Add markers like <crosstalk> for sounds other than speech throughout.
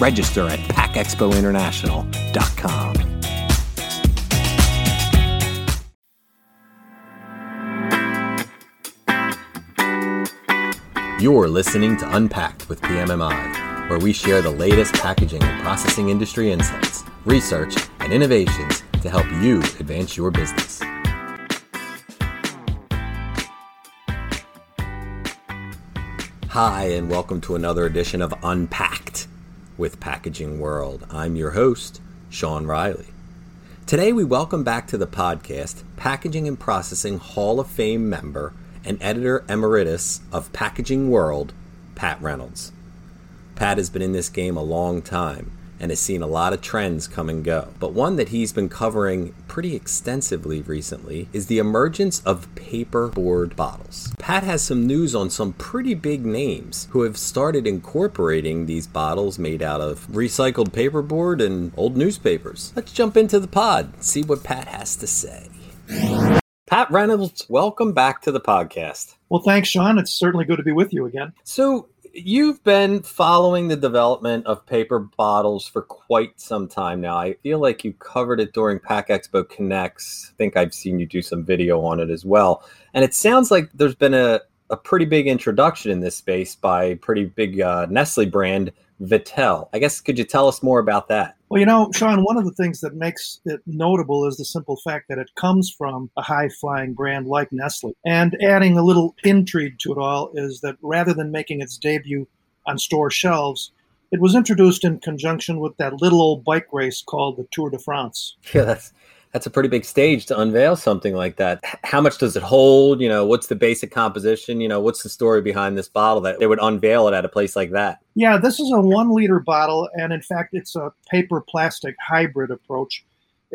Register at packexpointernational.com. You're listening to Unpacked with PMMI, where we share the latest packaging and processing industry insights, research, and innovations to help you advance your business. Hi, and welcome to another edition of Unpacked with Packaging World. I'm your host, Sean Riley. Today, we welcome back to the podcast Packaging and Processing Hall of Fame member and editor emeritus of Packaging World, Pat Reynolds. Pat has been in this game a long time and has seen a lot of trends come and go. But one that he's been covering pretty extensively recently is the emergence of paperboard bottles. Pat has some news on some pretty big names who have started incorporating these bottles made out of recycled paperboard and old newspapers. Let's jump into the pod, see what Pat has to say. Pat Reynolds, welcome back to the podcast. Well, thanks, Sean. It's certainly good to be with you again. So, you've been following the development of paper bottles for quite some time now. I feel like you covered it during Pack Expo Connects. I think I've seen you do some video on it as well. And it sounds like there's been a, a pretty big introduction in this space by pretty big uh, Nestle brand Vittel. I guess could you tell us more about that? Well, you know, Sean, one of the things that makes it notable is the simple fact that it comes from a high flying brand like Nestle. And adding a little intrigue to it all is that rather than making its debut on store shelves, it was introduced in conjunction with that little old bike race called the Tour de France. <laughs> Yeah, that's that's a pretty big stage to unveil something like that. How much does it hold? You know, what's the basic composition? You know, what's the story behind this bottle that they would unveil it at a place like that? Yeah, this is a one liter bottle, and in fact, it's a paper plastic hybrid approach.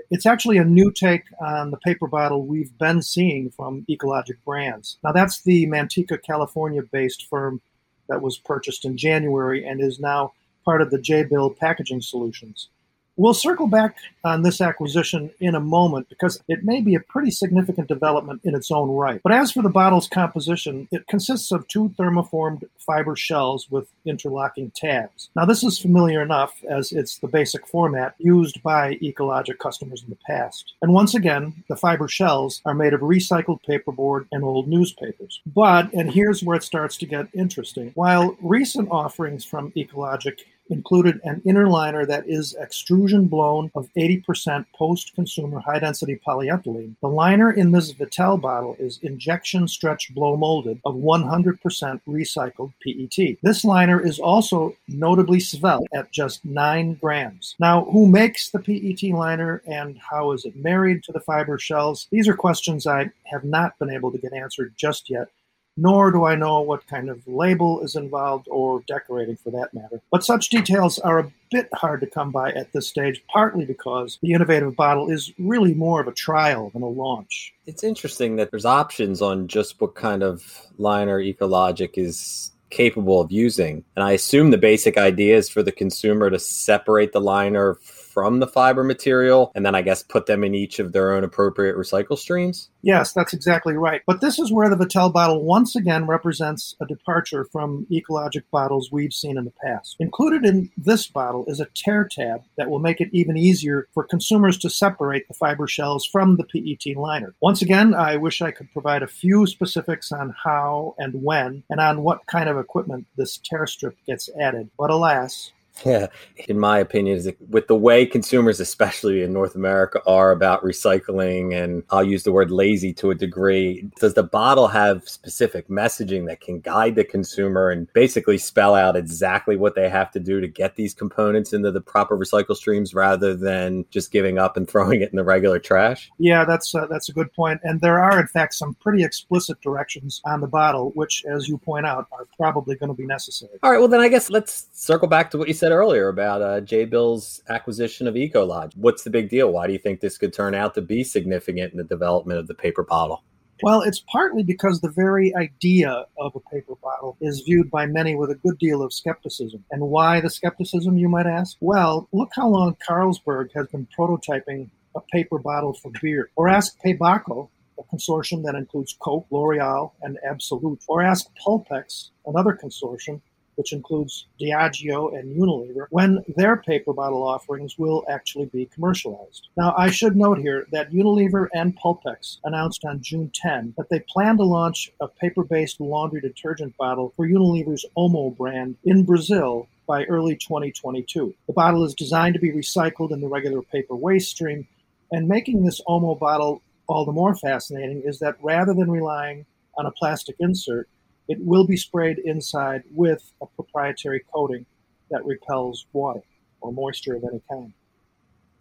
It's actually a new take on the paper bottle we've been seeing from Ecologic Brands. Now, that's the Manteca, California based firm that was purchased in January and is now part of the Jabil Packaging Solutions. We'll circle back on this acquisition in a moment because it may be a pretty significant development in its own right. But as for the bottle's composition, it consists of two thermoformed fiber shells with interlocking tabs. Now, this is familiar enough as it's the basic format used by Ecologic customers in the past. And once again, the fiber shells are made of recycled paperboard and old newspapers. But, and here's where it starts to get interesting, while recent offerings from Ecologic included an inner liner that is extrusion blown of 80% post consumer high density polyethylene. The liner in this Vittel bottle is injection stretch blow molded of 100% recycled PET. This liner is also notably svelte at just 9 grams. Now, who makes the PET liner and how is it married to the fiber shells? These are questions I have not been able to get answered just yet nor do I know what kind of label is involved or decorating for that matter. But such details are a bit hard to come by at this stage, partly because the innovative bottle is really more of a trial than a launch. It's interesting that there's options on just what kind of liner Ecologic is capable of using. And I assume the basic idea is for the consumer to separate the liner from the fiber material and then I guess put them in each of their own appropriate recycle streams? Yes, that's exactly right. But this is where the Vittel bottle once again represents a departure from ecologic bottles we've seen in the past. Included in this bottle is a tear tab that will make it even easier for consumers to separate the fiber shells from the PET liner. Once again, I wish I could provide a few specifics on how and when and on what kind of equipment this tear strip gets added. But alas, yeah, in my opinion, is with the way consumers, especially in North America, are about recycling, and I'll use the word lazy to a degree. Does the bottle have specific messaging that can guide the consumer and basically spell out exactly what they have to do to get these components into the proper recycle streams, rather than just giving up and <laughs> throwing it in the regular trash? Yeah, that's uh, that's a good point, and there are in fact some pretty explicit directions on the bottle, which, as you point out, are probably going to be necessary. All right, well then I guess let's circle back to what you said said earlier about uh, Bill's acquisition of Ecologic. What's the big deal? Why do you think this could turn out to be significant in the development of the paper bottle? Well, it's partly because the very idea of a paper bottle is viewed by many with a good deal of skepticism. And why the skepticism, you might ask? Well, look how long Carlsberg has been prototyping a paper bottle for beer. Or ask Paboco, a consortium that includes Coke, L'Oreal, and Absolut. Or ask Pulpex, another consortium which includes Diageo and Unilever, when their paper bottle offerings will actually be commercialized. Now, I should note here that Unilever and Pulpex announced on June 10 that they plan to launch a paper based laundry detergent bottle for Unilever's Omo brand in Brazil by early 2022. The bottle is designed to be recycled in the regular paper waste stream, and making this Omo bottle all the more fascinating is that rather than relying on a plastic insert, it will be sprayed inside with a proprietary coating that repels water or moisture of any kind.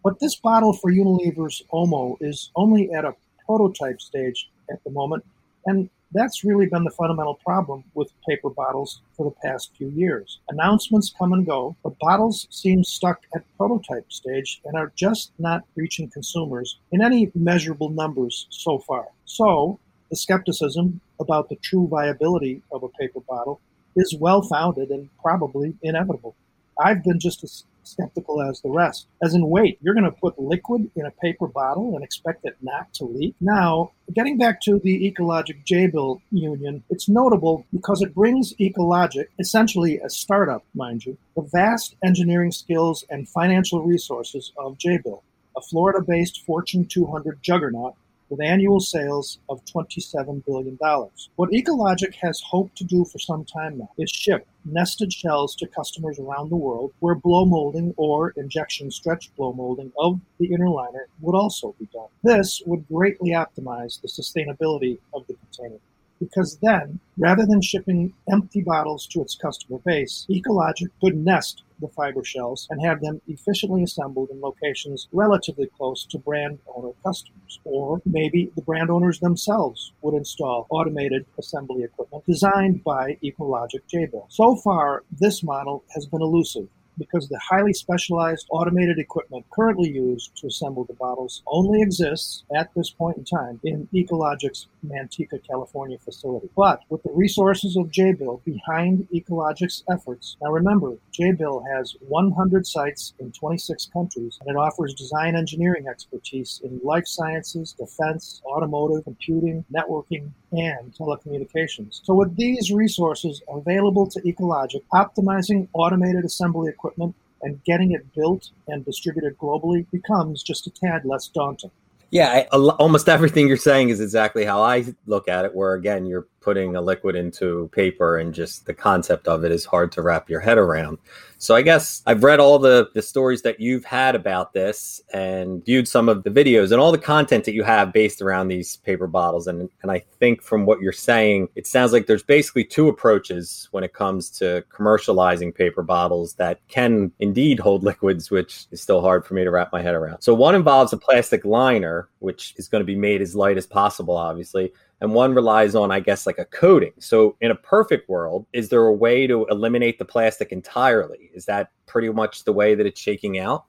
But this bottle for Unilever's Omo is only at a prototype stage at the moment, and that's really been the fundamental problem with paper bottles for the past few years. Announcements come and go, but bottles seem stuck at prototype stage and are just not reaching consumers in any measurable numbers so far. So, the skepticism about the true viability of a paper bottle is well founded and probably inevitable. I've been just as skeptical as the rest. As in, wait, you're going to put liquid in a paper bottle and expect it not to leak? Now, getting back to the Ecologic Jabil union, it's notable because it brings Ecologic, essentially a startup, mind you, the vast engineering skills and financial resources of Jabil, a Florida based Fortune 200 juggernaut with annual sales of $27 billion. What Ecologic has hoped to do for some time now is ship nested shells to customers around the world where blow molding or injection stretch blow molding of the inner liner would also be done. This would greatly optimize the sustainability of the container because then, rather than shipping empty bottles to its customer base, Ecologic could nest the fiber shells and have them efficiently assembled in locations relatively close to brand owner customers. Or maybe the brand owners themselves would install automated assembly equipment designed by Ecologic Jabil. So far, this model has been elusive because the highly specialized automated equipment currently used to assemble the bottles only exists at this point in time in Ecologic's Manteca, California facility. But with the resources of Jabil behind Ecologic's efforts, now remember, Jabil has 100 sites in 26 countries and it offers design engineering expertise in life sciences, defense, automotive, computing, networking, and telecommunications. So with these resources available to Ecologic, optimizing automated assembly equipment and getting it built and distributed globally becomes just a tad less daunting. Yeah, I, almost everything you're saying is exactly how I look at it. Where again, you're putting a liquid into paper, and just the concept of it is hard to wrap your head around. So I guess I've read all the, the stories that you've had about this and viewed some of the videos and all the content that you have based around these paper bottles. And, and I think from what you're saying, it sounds like there's basically two approaches when it comes to commercializing paper bottles that can indeed hold <laughs> liquids, which is still hard for me to wrap my head around. So one involves a plastic liner, which is going to be made as light as possible, obviously and one relies on, I guess, like a coating. So, in a perfect world, is there a way to eliminate the plastic entirely? Is that pretty much the way that it's shaking out?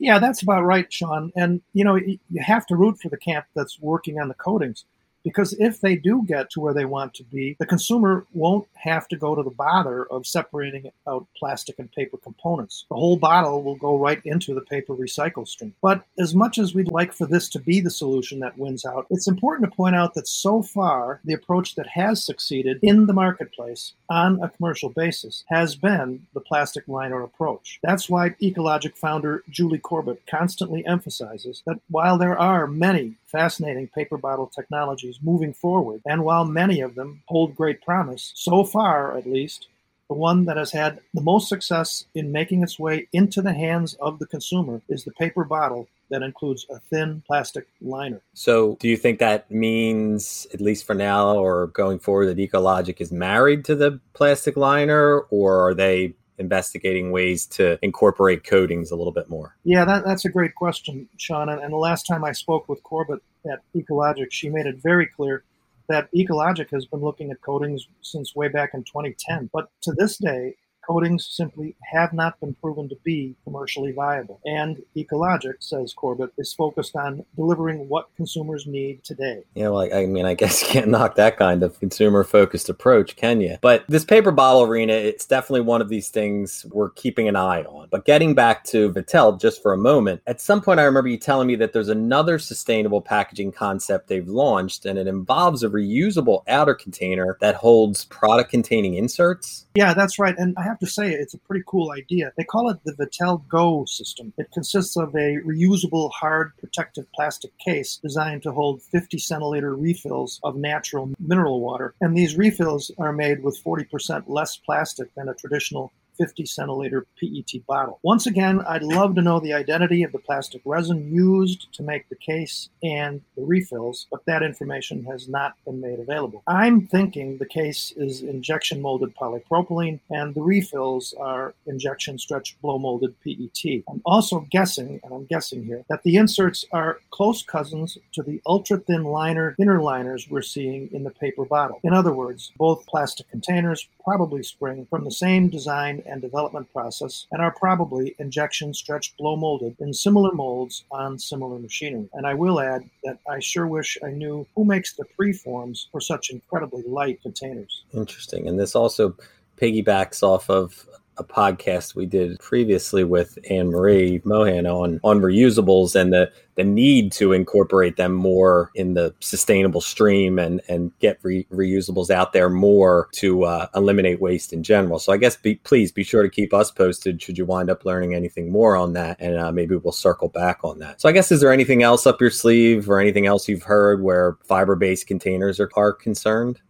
Yeah, that's about right, Sean. And you know, you have to root for the camp that's working on the coatings because if they do get to where they want to be, the consumer won't have to go to the bother of separating out plastic and paper components. The whole bottle will go right into the paper recycle stream. But as much as we'd like for this to be the solution that wins out, it's important to point out that so far, the approach that has succeeded in the marketplace on a commercial basis has been the plastic liner approach. That's why Ecologic founder Julie Corbett constantly emphasizes that while there are many fascinating paper bottle technologies moving forward, and while many of them hold great promise, so far at least, the one that has had the most success in making its way into the hands of the consumer is the paper bottle that includes a thin plastic liner. So, do you think that means, at least for now or going forward, that Ecologic is married to the plastic liner, or are they investigating ways to incorporate coatings a little bit more? Yeah, that, that's a great question, Sean. And, and the last time I spoke with Corbett at Ecologic, she made it very clear that Ecologic has been looking at coatings since way back in 2010. But to this day, coatings simply have not been proven to be commercially viable. And Ecologic, says Corbett, is focused on delivering what consumers need today. Yeah, well, I mean, I guess you can't knock that kind of consumer focused approach, can you? But this paper bottle arena, it's definitely one of these things we're keeping an eye on. But getting back to Vittel just for a moment, at some point I remember you telling me that there's another sustainable packaging concept they've launched, and it involves a reusable outer container that holds product containing inserts. Yeah, that's right. And I have to say, it's a pretty cool idea. They call it the Vittel Go system. It consists of a reusable, hard, protective plastic case designed to hold 50 centiliter refills of natural mineral water. And these refills are made with 40% less plastic than a traditional 50 centiliter PET bottle. Once again, I'd love to know the identity of the plastic resin used to make the case and the refills, but that information has not been made available. I'm thinking the case is injection molded polypropylene and the refills are injection stretch blow molded PET. I'm also guessing, and I'm guessing here, that the inserts are close cousins to the ultra thin liner inner liners we're seeing in the paper bottle. In other words, both plastic containers probably spring from the same design and development process and are probably injection stretch blow molded in similar molds on similar machinery. And I will add that I sure wish I knew who makes the preforms for such incredibly light containers. Interesting. And this also piggybacks off of a podcast we did previously with Anne Marie Mohan on on reusables and the the need to incorporate them more in the sustainable stream and and get re- reusables out there more to uh, eliminate waste in general. So I guess be, please be sure to keep us posted should you wind up learning anything more on that, and uh, maybe we'll circle back on that. So I guess is there anything else up your sleeve or anything else you've heard where fiber based containers are, are concerned?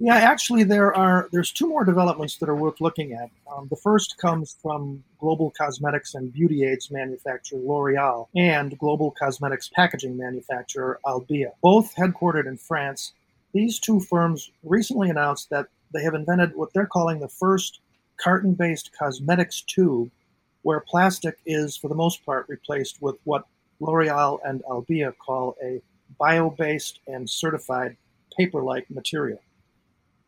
Yeah, actually, there are there's two more developments that are worth looking at. Um, the first comes from global cosmetics and beauty aids manufacturer L'Oreal and global cosmetics packaging manufacturer Albea, both headquartered in France. These two firms recently announced that they have invented what they're calling the first carton-based cosmetics tube, where plastic is, for the most part, replaced with what L'Oreal and Albea call a bio-based and certified paper-like material.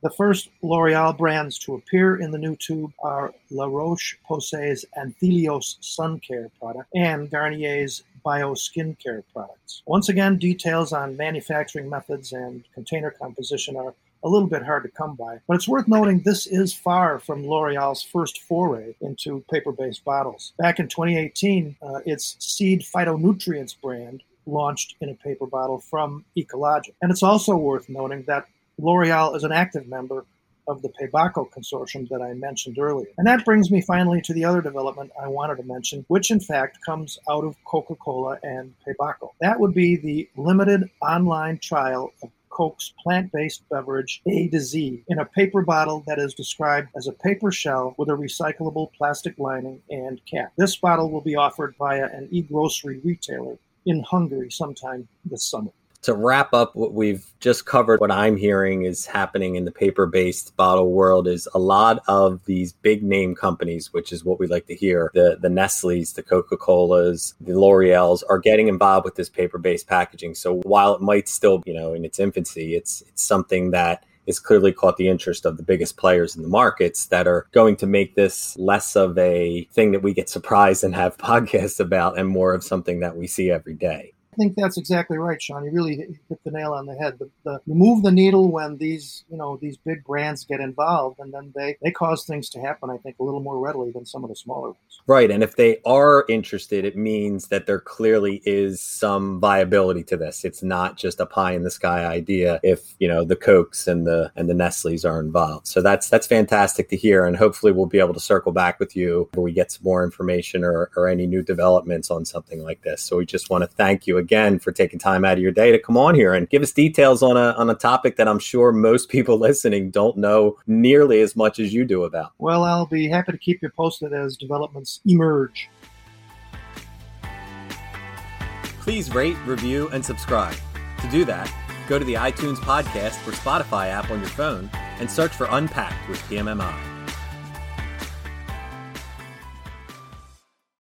The first L'Oreal brands to appear in the new tube are La Roche Posay's Anthelios Sun Care product and Garnier's Bio Skincare products. Once again, details on manufacturing methods and container composition are a little bit hard to come by, but it's worth noting this is far from L'Oreal's first foray into paper based bottles. Back in 2018, uh, its Seed Phytonutrients brand launched in a paper bottle from Ecologic. And it's also worth noting that L'Oreal is an active member of the Paboco consortium that I mentioned earlier. And that brings me finally to the other development I wanted to mention, which in fact comes out of Coca Cola and Paboco. That would be the limited online trial of Coke's plant based beverage A to Z in a paper bottle that is described as a paper shell with a recyclable plastic lining and cap. This bottle will be offered via an e grocery retailer in Hungary sometime this summer to wrap up what we've just covered, what I'm hearing is happening in the paper based bottle world is a lot of these big name companies, which is what we like to hear the, the Nestle's, the Coca Cola's, the L'Oreal's are getting involved with this paper based packaging. So while it might still, you know, in its infancy, it's, it's something that is clearly caught the interest of the biggest players in the markets that are going to make this less of a thing that we get surprised and have <laughs> podcasts about and more of something that we see every day. I think that's exactly right, Sean. You really hit the nail on the head. The, the, you move the needle when these, you know, these big brands get involved, and then they they cause things to happen. I think a little more readily than some of the smaller ones. Right, and if they are interested, it means that there clearly is some viability to this. It's not just a pie in the sky idea. If you know the Cokes and the and the Nestle's are involved, so that's that's fantastic to hear, and hopefully we'll be able to circle back with you where we get some more information or or any new developments on something like this. So we just want to thank you again for taking time out of your day to come on here and give us details on a on a topic that I'm sure most <laughs> people listening don't know nearly as much as you do about. Well, I'll be happy to keep you posted as developments emerge. Please rate, review, and subscribe. To do that, go to the iTunes podcast or Spotify app on your phone and search for Unpacked with PMMI.